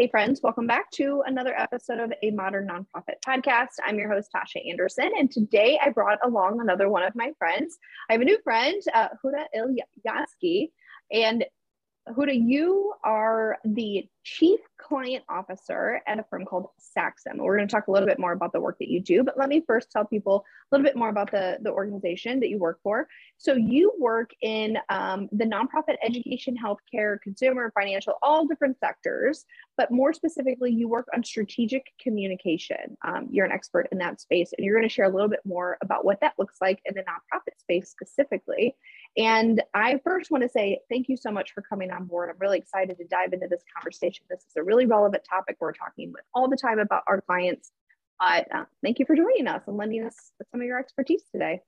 Hey, friends, welcome back to another episode of a Modern Nonprofit podcast. I'm your host, Tasha Anderson, and today I brought along another one of my friends. I have a new friend, uh, Houda Elyazgi, and Houda, you are the chief client officer at a firm called Saxum. We're going to talk a little bit more about the work that you do, but let me first tell people a little bit more about the, the organization that you work for. So, you work in um, the nonprofit education, healthcare, consumer, financial, all different sectors, but more specifically, you work on strategic communication. Um, you're an expert in that space, and you're going to share a little bit more about what that looks like in the nonprofit space specifically. And I first want to say thank you so much for coming on board. I'm really excited to dive into this conversation. This is a really relevant topic we're talking with all the time about our clients. But uh, thank you for joining us and lending us some of your expertise today.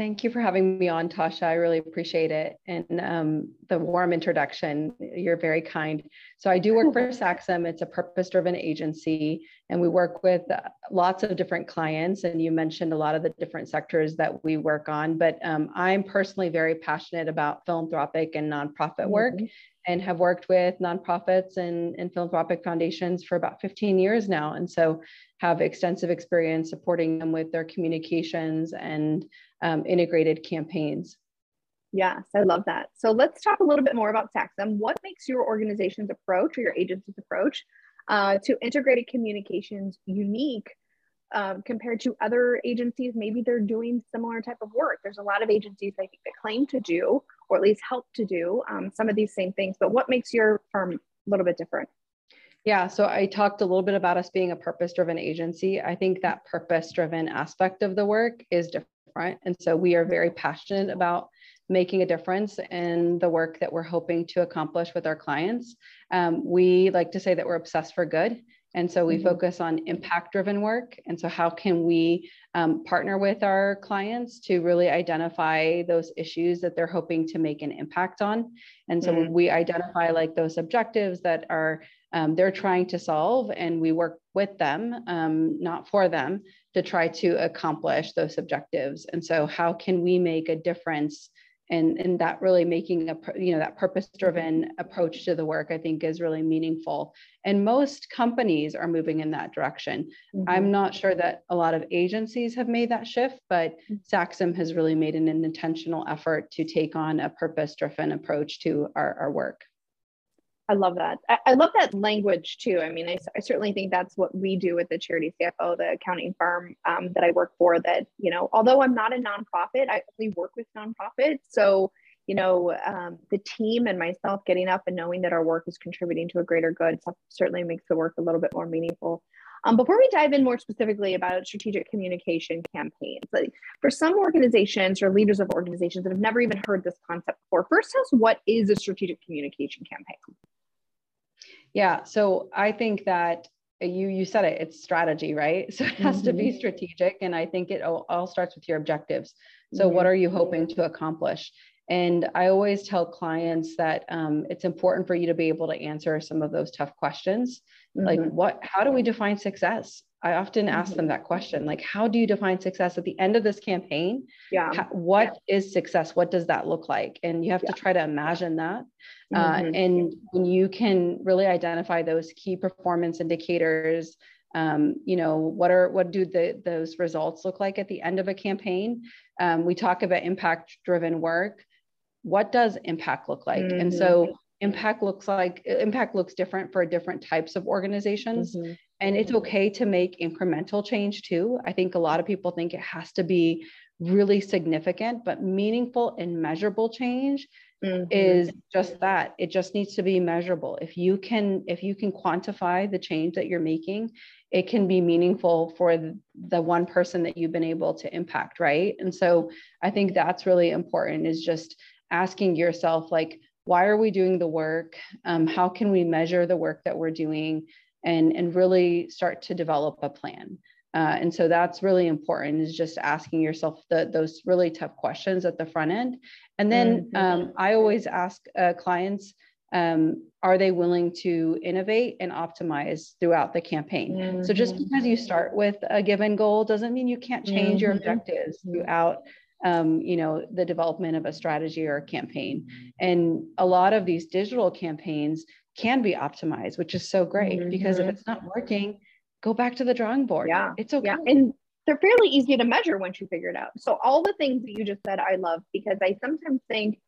Thank you for having me on, Tasha. I really appreciate it. And um, the warm introduction, you're very kind. So I do work for Saxum. It's a purpose-driven agency, and we work with uh, lots of different clients. And you mentioned a lot of the different sectors that we work on. But um, I'm personally very passionate about philanthropic and nonprofit work. Mm-hmm. And have worked with nonprofits and, and philanthropic foundations for about 15 years now. And so have extensive experience supporting them with their communications and um, integrated campaigns. Yes, I love that. So let's talk a little bit more about Saxum. What makes your organization's approach or your agency's approach uh, to integrated communications unique um, compared to other agencies? Maybe they're doing similar type of work. There's a lot of agencies I think that claim to do, or at least help to do, um, some of these same things. But what makes your firm a little bit different? Yeah, so I talked a little bit about us being a purpose driven agency. I think that purpose driven aspect of the work is different different. And so we are very passionate about making a difference in the work that we're hoping to accomplish with our clients. Um, we like to say that we're obsessed for good. And so we mm-hmm. focus on impact driven work. And so, how can we um, partner with our clients to really identify those issues that they're hoping to make an impact on? And so, mm-hmm. we identify like those objectives that are um, they're trying to solve, and we work with them, um, not for them, to try to accomplish those objectives. And so, how can we make a difference? And, and that really making a you know that purpose driven approach to the work i think is really meaningful and most companies are moving in that direction mm-hmm. i'm not sure that a lot of agencies have made that shift but mm-hmm. saxum has really made an, an intentional effort to take on a purpose driven approach to our, our work I love that. I, I, love that language too. I mean, I, I, certainly think that's what we do with the charity CFO, the accounting firm um, that I work for. That you know, although I'm not a nonprofit, I only work with nonprofits. So you know, um, the team and myself getting up and knowing that our work is contributing to a greater good certainly makes the work a little bit more meaningful. Um, before we dive in more specifically about strategic communication campaigns, like for some organizations or leaders of organizations that have never even heard this concept before, first tell us what is a strategic communication campaign? Yeah. So I think that you you said it it's strategy right so it has mm-hmm. to be mm-hmm. strategic and i think it all, all starts with your objectives so mm-hmm. what are you hoping to accomplish and i always tell clients that um, it's important for you to be able to answer some of those tough questions mm-hmm. like what how do we define success I often ask them mm-hmm. that question like, how do you define success at the end of this campaign? Yeah. How, what yeah. is success? What does that look like? And you have yeah. to try to imagine that. Uh, mm-hmm. Uh, and when you can really identify those key performance indicators, um, you know, what are what do the those results look like at the end of a campaign? Um, we talk about impact driven work. What does impact look like? Mm-hmm. And so impact looks like impact looks different for different types of organizations mm-hmm. And it's okay to make incremental change too. I think a lot of people think it has to be really significant, but meaningful and measurable change mm-hmm. is just that. It just needs to be measurable. If you can if you can quantify the change that you're making, it can be meaningful for the one person that you've been able to impact, right? And so I think that's really important is just asking yourself like why are we doing the work? Um, how can we measure the work that we're doing? and, and really start to develop a plan. Uh, and so that's really important is just asking yourself the, those really tough questions at the front end. And then mm-hmm. um, I always ask uh, clients, um, are they willing to innovate and optimize throughout the campaign? Mm-hmm. So just mm-hmm. because you start with a given goal doesn't mean you can't change mm-hmm. your objectives throughout um, you know the development of a strategy or a campaign and a lot of these digital campaigns can be optimized, which is so great mm-hmm. because if it's not working, go back to the drawing board. Yeah. It's okay. Yeah. And they're fairly easy to measure once you figure it out. So all the things that you just said, I love because I sometimes think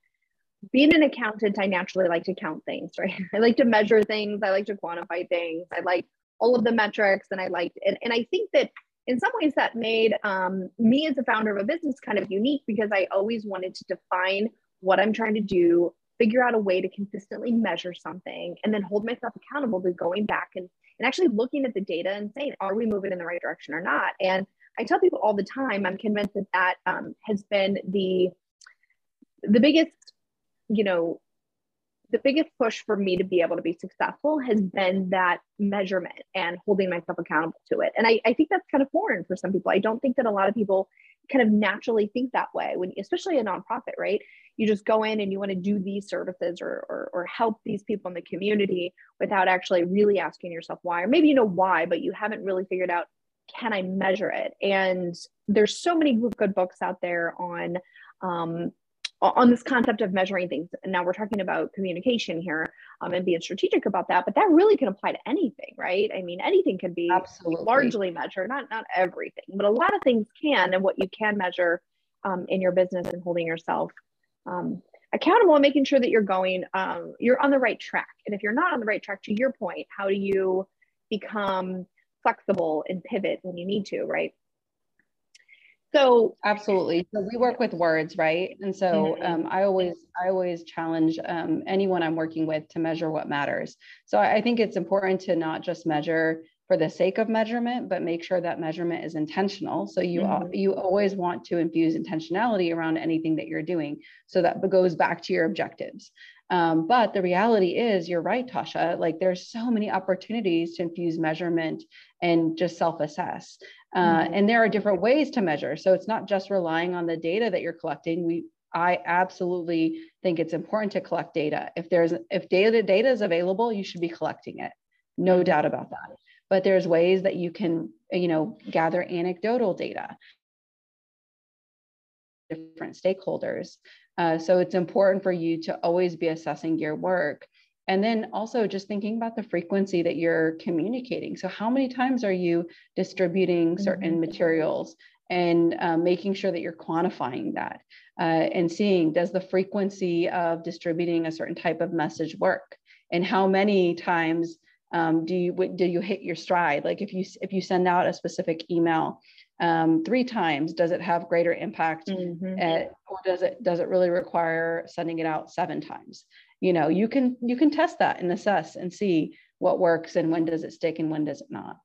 being an accountant, I naturally like to count things, right? I like to measure things. I like to quantify things. I like all of the metrics and I like, and, and I think that in some ways that made um, me as a founder of a business kind of unique because I always wanted to define what I'm trying to do, figure out a way to consistently measure something, and then hold myself accountable to going back and, and actually looking at the data and saying, are we moving in the right direction or not? And I tell people all the time, I'm convinced that that um, has been the the biggest, you know, the biggest push for me to be able to be successful has been that measurement and holding myself accountable to it. And I, I think that's kind of foreign for some people. I don't think that a lot of people kind of naturally think that way when especially a nonprofit, right? You just go in and you want to do these services or, or, or help these people in the community without actually really asking yourself why, or maybe you know why, but you haven't really figured out can I measure it? And there's so many good books out there on um, on this concept of measuring things. And now we're talking about communication here um, and being strategic about that, but that really can apply to anything, right? I mean, anything can be Absolutely. largely measured, not not everything, but a lot of things can, and what you can measure um, in your business and holding yourself um, accountable and making sure that you're going, um, you're on the right track. And if you're not on the right track, to your point, how do you become flexible and pivot when you need to, right? So absolutely. So we work with words, right? And so mm-hmm. um, I always, I always challenge um, anyone I'm working with to measure what matters. So I think it's important to not just measure for the sake of measurement, but make sure that measurement is intentional. So you mm-hmm. you always want to infuse intentionality around anything that you're doing. So that goes back to your objectives. Um, but the reality is, you're right, Tasha. Like there's so many opportunities to infuse measurement and just self-assess. Uh, mm-hmm. And there are different ways to measure. So it's not just relying on the data that you're collecting. We I absolutely think it's important to collect data. If there's if data data is available, you should be collecting it. No mm-hmm. doubt about that. But there's ways that you can, you know, gather anecdotal data different stakeholders. Uh, so it's important for you to always be assessing your work. And then also just thinking about the frequency that you're communicating. So, how many times are you distributing certain mm-hmm. materials and uh, making sure that you're quantifying that uh, and seeing does the frequency of distributing a certain type of message work? And how many times um, do you do you hit your stride? Like if you if you send out a specific email um, three times does it have greater impact mm-hmm. at, or does it does it really require sending it out seven times? You know you can you can test that and assess and see what works and when does it stick and when does it not.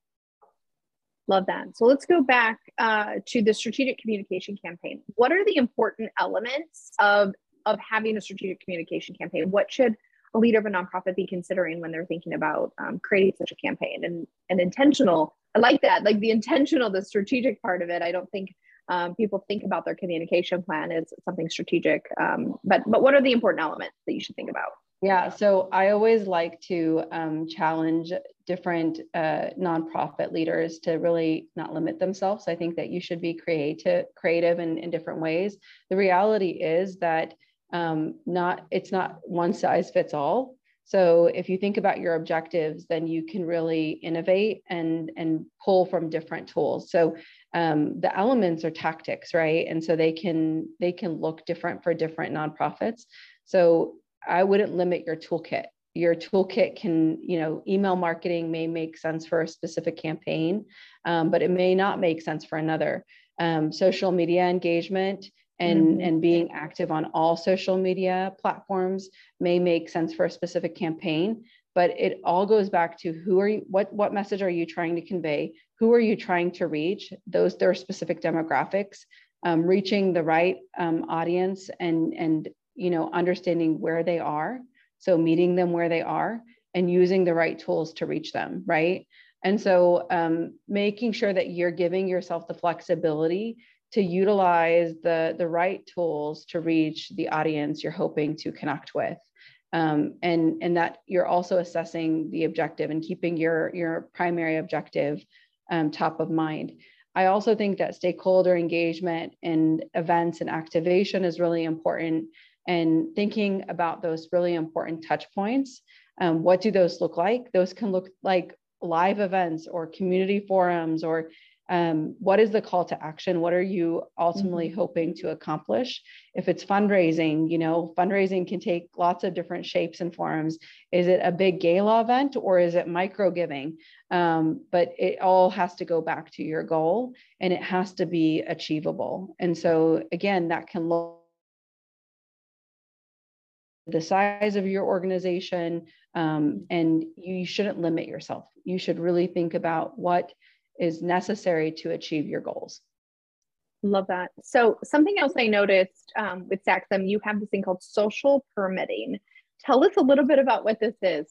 Love that. So let's go back uh, to the strategic communication campaign. What are the important elements of of having a strategic communication campaign? What should a leader of a nonprofit be considering when they're thinking about um, creating such a campaign and an intentional. I like that like the intentional the strategic part of it. I don't think um, people think about their communication plan as something strategic um, but but what are the important elements that you should think about? Yeah so i always like to um, challenge different uh, nonprofit leaders to really not limit themselves. I think that you should be creative creative in, in different ways. The reality is that um, not it's not one size fits all. So if you think about your objectives then you can really innovate and and pull from different tools. So um, the elements are tactics right? And so they can they can look different for different nonprofits. So i wouldn't limit your toolkit. Your toolkit can you know email marketing may make sense for a specific campaign um, but it may not make sense for another. Um, social media engagement and mm-hmm. and being active on all social media platforms may make sense for a specific campaign but it all goes back to who are you what what message are you trying to convey? Who are you trying to reach? Those there are specific demographics um, reaching the right um, audience and and you know understanding where they are. So meeting them where they are and using the right tools to reach them right? And so um, making sure that you're giving yourself the flexibility to utilize the, the right tools to reach the audience you're hoping to connect with. Um, and, and that you're also assessing the objective and keeping your, your primary objective um, top of mind. I also think that stakeholder engagement and events and activation is really important and thinking about those really important touch points Um, what do those look like? Those can look like live events or community forums or um, what is the call to action? What are you ultimately mm-hmm. hoping to accomplish? If it's fundraising you know fundraising can take lots of different shapes and forms. Is it a big gala event or is it micro giving? Um, but it all has to go back to your goal and it has to be achievable. And so again that can look the size of your organization um, and you shouldn't limit yourself. You should really think about what is necessary to achieve your goals. Love that. So, something else I noticed um, with Saxum, you have this thing called social permitting. Tell us a little bit about what this is.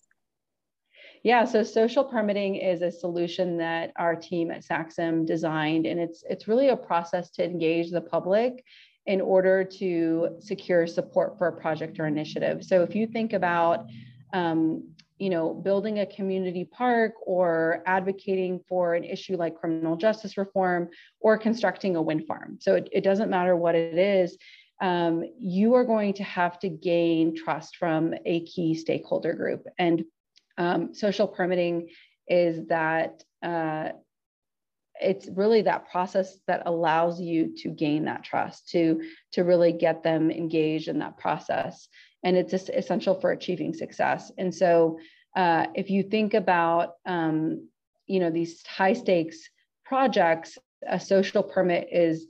Yeah, so social permitting is a solution that our team at Saxum designed, and it's it's really a process to engage the public in order to secure support for a project or initiative. So if you think about um, you know, building a community park or advocating for an issue like criminal justice reform or constructing a wind farm. So it, it doesn't matter what it is, um, you are going to have to gain trust from a key stakeholder group. And um, social permitting is that uh, it's really that process that allows you to gain that trust to to really get them engaged in that process and it's just essential for achieving success. And so, uh, if you think about, um, you know, these high stakes projects, a social permit is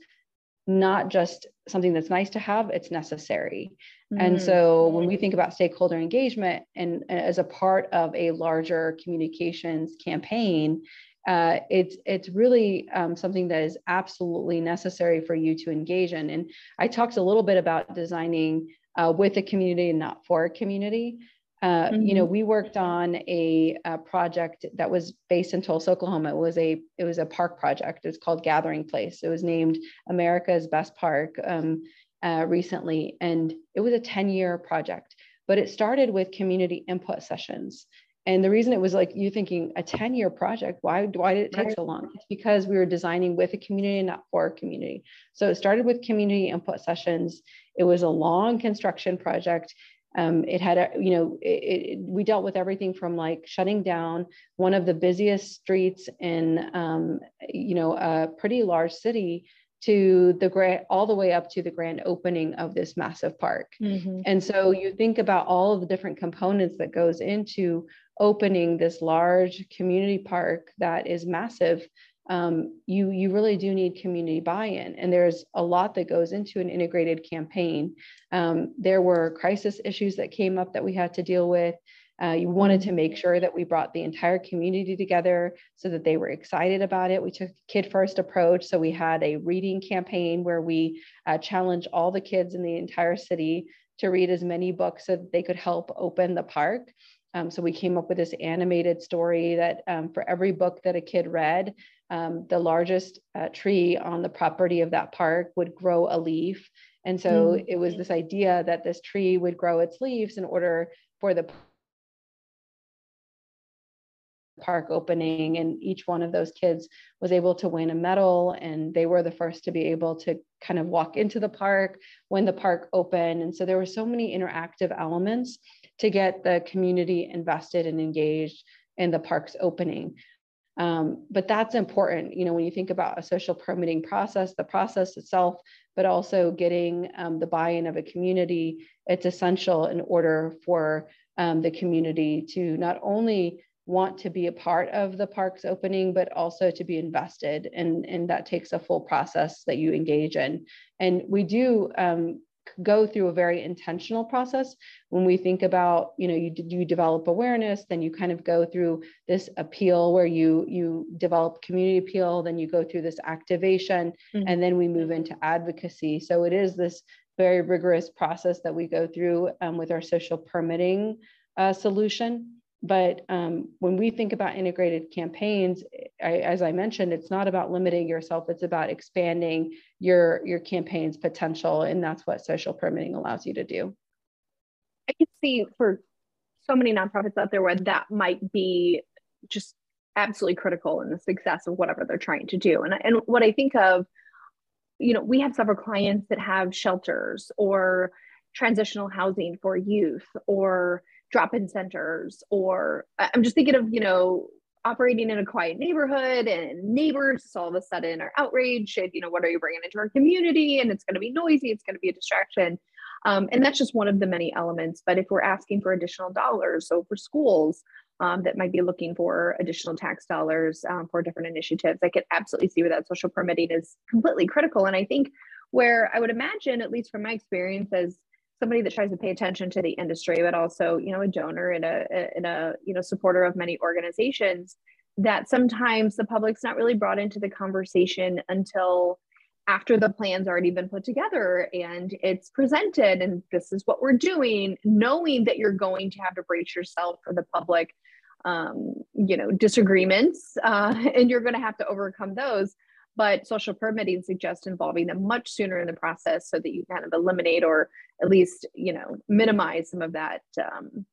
not just something that's nice to have; it's necessary. Mm-hmm. And so, when we think about stakeholder engagement and, and as a part of a larger communications campaign, uh, it's it's really um, something that is absolutely necessary for you to engage in. And I talked a little bit about designing uh, with a community and not for a community. Uh, mm-hmm. You know, mm-hmm. we worked on a, a, project that was based in Tulsa, Oklahoma. It was a it was a park project. It was called Gathering Place. It was named America's Best Park um, uh, recently, and it was a ten year project. But it started with community input sessions. And the reason it was like you thinking a 10 year project, why, why did it take so long? It's because we were designing with a community, not for a community. So it started with community input sessions. It was a long construction project. Um, it had a, you know, it, it, we dealt with everything from like shutting down one of the busiest streets in, um, you know, a pretty large city to the grand all the way up to the grand opening of this massive park mm-hmm. and so you think about all of the different components that goes into opening this large community park that is massive um, you you really do need community buy-in and there's a lot that goes into an integrated campaign um, there were crisis issues that came up that we had to deal with uh, you wanted to make sure that we brought the entire community together so that they were excited about it. We took a kid first approach. So we had a reading campaign where we uh, challenged all the kids in the entire city to read as many books so that they could help open the park. Um, so we came up with this animated story that um, for every book that a kid read, um, the largest uh, tree on the property of that park would grow a leaf. And so mm-hmm. it was this idea that this tree would grow its leaves in order for the park opening and each one of those kids was able to win a medal and they were the first to be able to kind of walk into the park when the park opened and so there were so many interactive elements to get the community invested and engaged in the park's opening um, but that's important you know when you think about a social permitting process the process itself but also getting um, the buy-in of a community it's essential in order for um, the community to not only want to be a part of the park's opening, but also to be invested. And, and that takes a full process that you engage in. And we do um, go through a very intentional process. When we think about you know you, you develop awareness then you kind of go through this appeal where you you develop community appeal then you go through this activation mm-hmm. and then we move into advocacy. So it is this very rigorous process that we go through um, with our social permitting uh, solution but um, when we think about integrated campaigns, I, as I mentioned, it's not about limiting yourself. It's about expanding your your campaign's potential, and that's what social permitting allows you to do. I can see for so many nonprofits out there where that might be just absolutely critical in the success of whatever they're trying to do. And and what I think of, you know, we have several clients that have shelters or transitional housing for youth or drop-in centers or i'm just thinking of you know operating in a quiet neighborhood and neighbors all of a sudden are outraged and you know what are you bringing into our community? And it's going to be noisy it's going to be a distraction. Um, and that's just one of the many elements. But if we're asking for additional dollars so for schools um, that might be looking for additional tax dollars um, for different initiatives i could absolutely see where that social permitting is completely critical. And i think where i would imagine at least from my experience as somebody that tries to pay attention to the industry, but also, you know, a donor and a, and a, you know, supporter of many organizations, that sometimes the public's not really brought into the conversation until after the plan's already been put together and it's presented and this is what we're doing knowing that you're going to have to brace yourself for the public um, you know disagreements uh, and you're going to have to overcome those but social permitting suggests involving them much sooner in the process so that you kind of eliminate or at least you know minimize some of that um,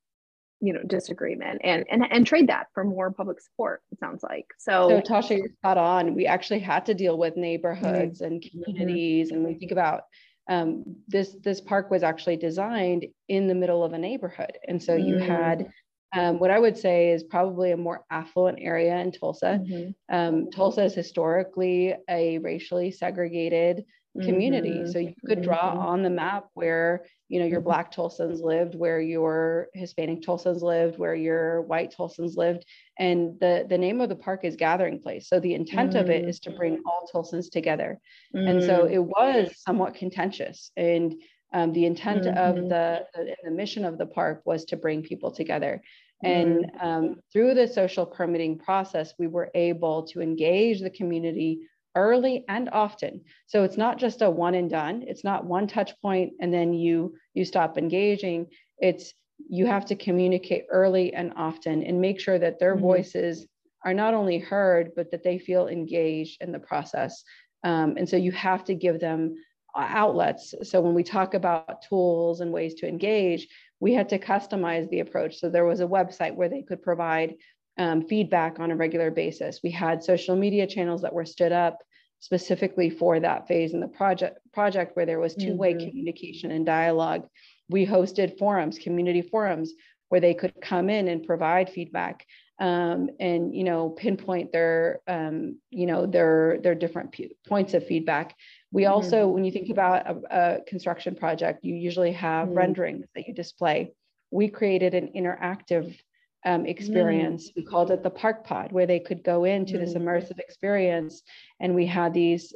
you know disagreement and, and and trade that for more public support it sounds like so so tasha you're spot on we actually had to deal with neighborhoods mm-hmm. and communities mm-hmm. and we think about um, this this park was actually designed in the middle of a neighborhood and so you mm-hmm. had um, what I would say is probably a more affluent area in Tulsa. Mm-hmm. Um, Tulsa is historically a racially segregated community. Mm-hmm. So you could draw mm-hmm. on the map where, you know, your mm-hmm. black Tulsans lived, where your Hispanic Tulsans lived, where your white Tulsans lived. And the, the name of the park is Gathering Place. So the intent of it is to bring mm-hmm. all Tulsans together. And so it was somewhat contentious. And um, the intent mm-hmm. of the, the, the mission of the park was to bring people together. And mm-hmm. um, through the social permitting process, we were able to engage the community early and often. So it's not just a one and done. It's not one touch point and then you you stop engaging. It's you have to communicate early and often and make sure that their mm-hmm. voices are not only heard but that they feel engaged in the process. Um, and so you have to give them outlets. So when we talk about tools and ways to engage, we had to customize the approach. So there was a website where they could provide um, feedback on a regular basis. We had social media channels that were stood up specifically for that phase in the project project where there was two-way mm-hmm. communication and dialogue. We hosted forums, community forums, where they could come in and provide feedback um, and you know pinpoint their um, you know their their different p- points of feedback we also, mm-hmm. when you think about a, a, construction project, you usually have mm-hmm. renderings that you display. We created an interactive um, experience. Mm-hmm. We called it the Park Pod, where they could go into this mm-hmm. immersive experience. And we had these,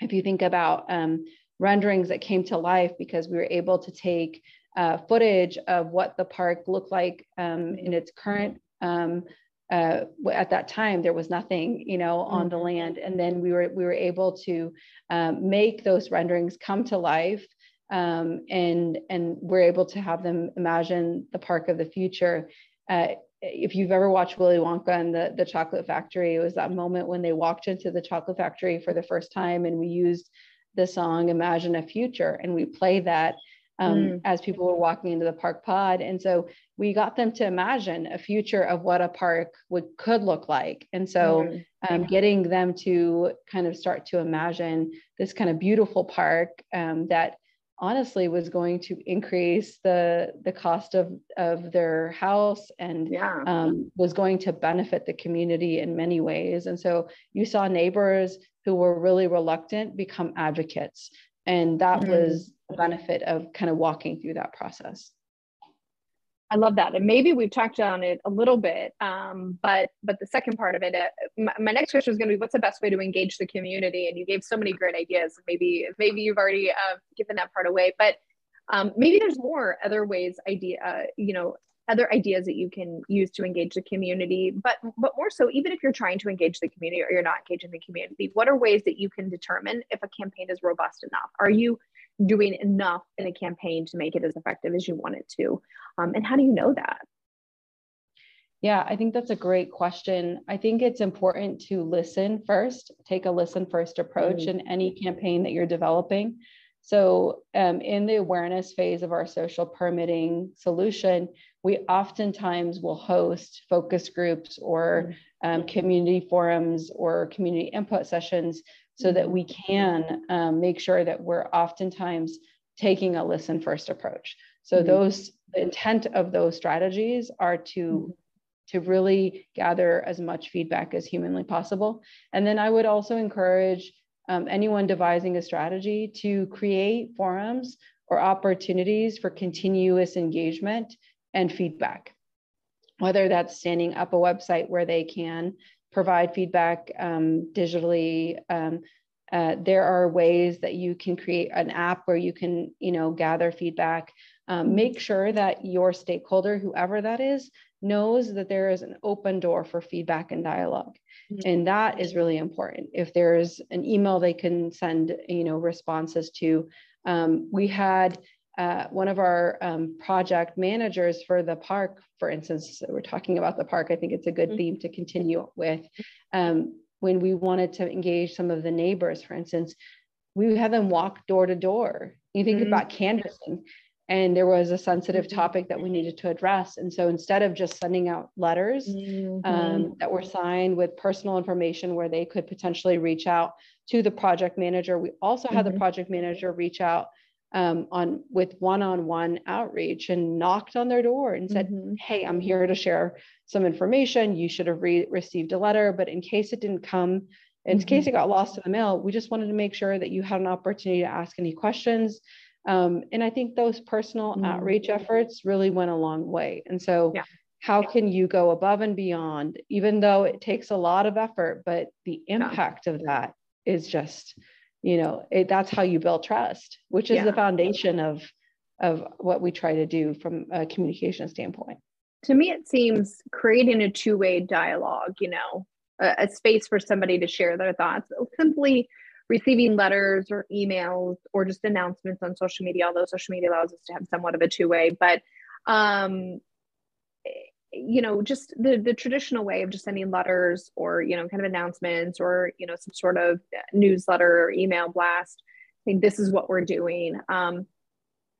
if you think about um, renderings that came to life because we were able to take uh, footage of what the park looked like um, in its current um, uh, at that time there was nothing you know on the mm-hmm. land. And then we were we were able to um, make those renderings come to life um, and and we're able to have them imagine the park of the future. Uh, if you've ever watched Willy Wonka and the, the chocolate factory, it was that moment when they walked into the chocolate factory for the first time and we used the song Imagine a Future and we play that um, mm. as people were walking into the park pod. And so we got them to imagine a future of what a park would could look like. And so mm. um, getting them to kind of start to imagine this kind of beautiful park um, that honestly was going to increase the the cost of of their house and yeah. um, was going to benefit the community in many ways and so you saw neighbors who were really reluctant become advocates and that mm-hmm. was the benefit of kind of walking through that process I love that, and maybe we've talked on it a little bit, um, but but the second part of it, uh, my, my, next question is going to be, what's the best way to engage the community? And you gave so many great ideas. Maybe maybe you've already uh, given that part away, but um, maybe there's more other ways, idea, uh, you know, other ideas that you can use to engage the community. But but more so, even if you're trying to engage the community or you're not engaging the community, what are ways that you can determine if a campaign is robust enough? Are you doing enough in a campaign to make it as effective as you want it to? Um, and how do you know that? Yeah, I think that's a great question. I think it's important to listen first, take a listen first approach mm-hmm. in any campaign that you're developing. So, um, in the awareness phase of our social permitting solution, we oftentimes will host focus groups or mm-hmm. um, community forums or community input sessions so that we can um, make sure that we're oftentimes taking a listen first approach. So mm-hmm. those the intent of those strategies are to mm-hmm. to really gather as much feedback as humanly possible. And then I would also encourage um, anyone devising a strategy to create forums or opportunities for continuous engagement and feedback. Whether that's standing up a website where they can provide feedback um, digitally. Um, uh, there are ways that you can create an app where you can, you know, gather feedback. Um, make sure that your stakeholder, whoever that is, knows that there is an open door for feedback and dialog mm-hmm. and that is really important if there's an email they can send you know responses to um, we had uh, one of our um, project managers for the park, for instance, we're talking about the park. I think it's a good mm-hmm. theme to continue with. Um, when we wanted to engage some of the neighbors, for instance, we had them walk door to door. You think mm-hmm. about canvassing, and there was a sensitive mm-hmm. topic that we needed to address. And so instead of just sending out letters mm-hmm. um, that were signed with personal information where they could potentially reach out to the project manager, we also had the mm-hmm. project manager reach out um, on with one-on-one outreach and knocked on their door and said, mm-hmm. "Hey, I'm here to share some information. You should have re- received a letter, but in case it didn't come, in mm-hmm. case it got lost in the mail, we just wanted to make sure that you had an opportunity to ask any questions." Um, and I think those personal mm-hmm. outreach efforts really went a long way. And so, yeah. how can you go above and beyond, even though it takes a lot of effort, but the impact yeah. of that is just you know it, that's how you build trust which is yeah. the foundation of of what we try to do from a communication standpoint to me it seems creating a two-way dialogue you know a, a space for somebody to share their thoughts simply receiving letters or emails or just announcements on social media although social media allows us to have somewhat of a two-way but um you know just the the traditional way of just sending letters or you know kind of announcements or you know some sort of newsletter or email blast saying this is what we're doing um,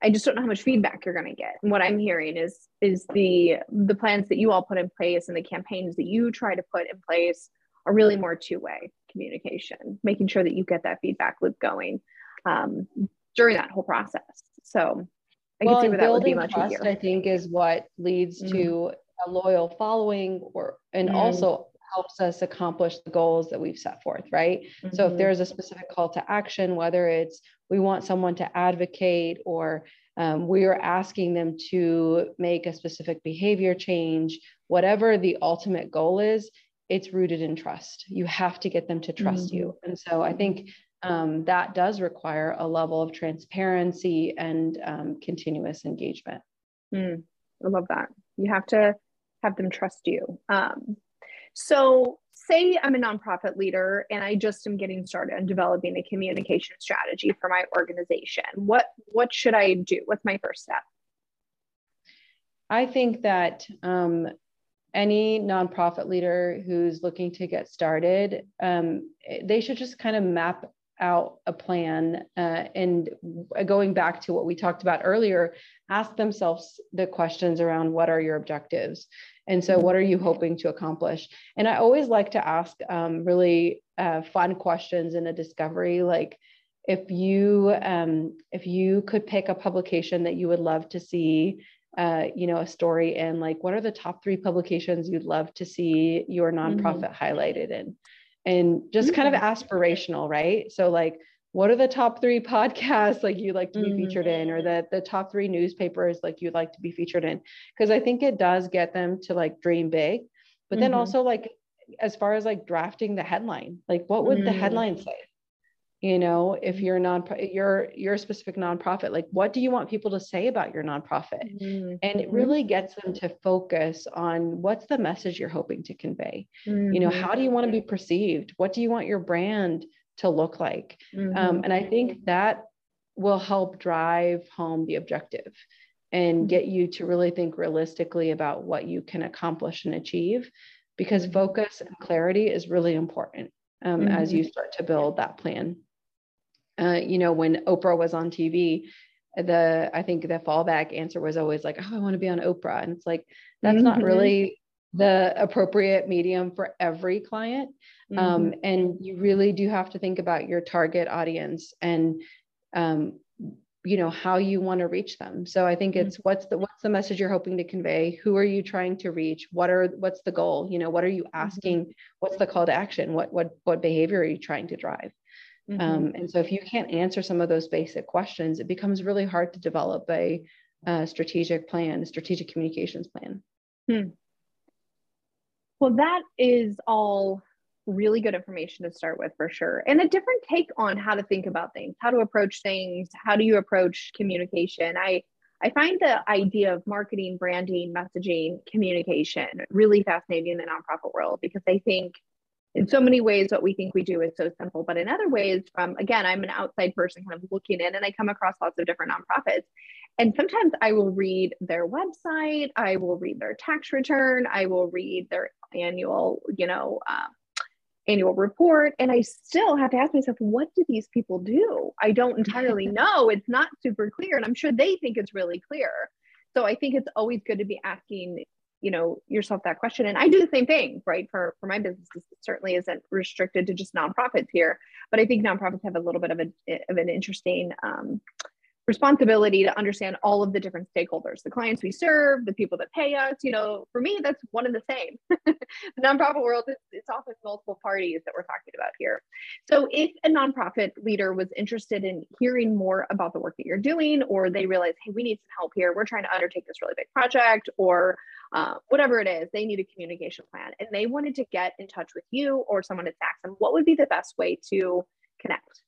i just don't know how much feedback you're going to get. And what i'm hearing is is the the plans that you all put in place and the campaigns that you try to put in place are really more two-way communication making sure that you get that feedback loop going um, during that whole process so I well, can see where that would be much trust, easier. I think is what leads mm-hmm. to a loyal following or and mm. also helps us accomplish the goals that we've set forth right mm-hmm. so if mm-hmm. there's a specific call to action whether it's we want someone to advocate or um, we are asking them to make a specific behavior change whatever the ultimate goal is it's rooted in trust you have to get them to trust mm-hmm. you and so i think um, that does require a level of transparency and um, continuous engagement mm, i love that you have to have them trust you. Um, so, say I'm a nonprofit leader and I just am getting started on developing a communication strategy for my organization. What what should I do? What's my first step? I think that um, any nonprofit leader who's looking to get started, um, they should just kind of map out a plan uh, and going back to what we talked about earlier ask themselves the questions around what are your objectives and so what are you hoping to accomplish? And i always like to ask um, really uh, fun questions in a discovery like if you um, if you could pick a publication that you would love to see uh, you know a story in like what are the top three publications you'd love to see your nonprofit mm-hmm. highlighted in and just kind of mm. aspirational, right? So like what are the top three podcasts like you'd like to be mm-hmm. featured in or the, the top three newspapers like you'd like to be featured in because i think it does get them to like dream big but then mm-hmm. also like as far as like drafting the headline like what would mm-hmm. the headline say you know if you're non you're you're a specific nonprofit like what do you want people to say about your nonprofit mm-hmm. and it really gets them to focus on what's the message you're hoping to convey mm-hmm. you know how do you want to be perceived what do you want your brand to look like mm-hmm. um, and i think that will help drive home the objective and mm-hmm. get you to really think realistically about what you can accomplish and achieve because mm-hmm. focus and clarity is really important um, as mm-hmm. you start to build that plan uh, you know, when Oprah was on TV, the I think the fallback answer was always like, oh, I want to be on Oprah. And it's like, that's mm-hmm. not really the appropriate medium for every client. Um, mm-hmm. Um, and you really do have to think about your target audience and um, you know how you want to reach them so i think it's mm-hmm. what's the what's the message you're hoping to convey who are you trying to reach what are what's the goal you know what are you mm-hmm. asking mm-hmm. what's the call to action what what what behavior are you trying to drive mm-hmm. um, and so if you can't answer some of those basic questions it becomes really hard to develop a, a strategic plan a strategic communications plan hmm. well that is all really good information to start with for sure and a different take on how to think about things how to approach things how do you approach communication i i find the idea of marketing branding messaging communication really fascinating in the nonprofit world because i think in so many ways what we think we do is so simple but in other ways from again i'm an outside person kind of looking in and i come across lots of different nonprofits. And sometimes i will read their website i will read their tax return i will read their annual you know um, annual report and i still have to ask myself what do these people do? I don't entirely know. It's not super clear and i'm sure they think it's really clear. So i think it's always good to be asking you know yourself that question. And i do the same thing right? For for my business it certainly isn't restricted to just nonprofits here but i think nonprofits have a little bit of, a, of an interesting um, responsibility to understand all of the different stakeholders the clients we serve the people that pay us you know for me that's one and the same. The nonprofit world it's, it's often multiple parties that we're talking about here. So if a nonprofit leader was interested in hearing more about the work that you're doing or they realize hey we need some help here. We're trying to undertake this really big project or uh, whatever it is they need a communication plan and they wanted to get in touch with you or someone at saxum what would be the best way to connect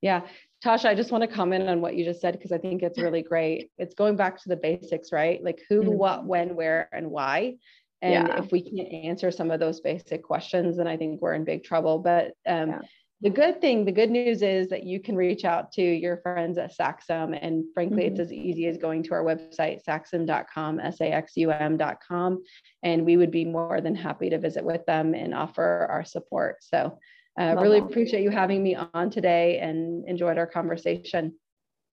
yeah. Tasha, I just want to comment on what you just said because I think it's really great. It's going back to the basics, right? Like who, mm-hmm. what, when, where, and why. And yeah. if we can't answer some of those basic questions, then I think we're in big trouble. But um, yeah. the good thing, the good news is that you can reach out to your friends at Saxum. And frankly, mm-hmm. it's as easy as going to our website, saxum.com, S A X U M.com. And we would be more than happy to visit with them and offer our support. So uh, really appreciate you having me on today and enjoyed our conversation.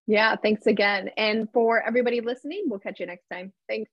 Yeah, thanks again. And for everybody listening, we'll catch you next time. Thanks.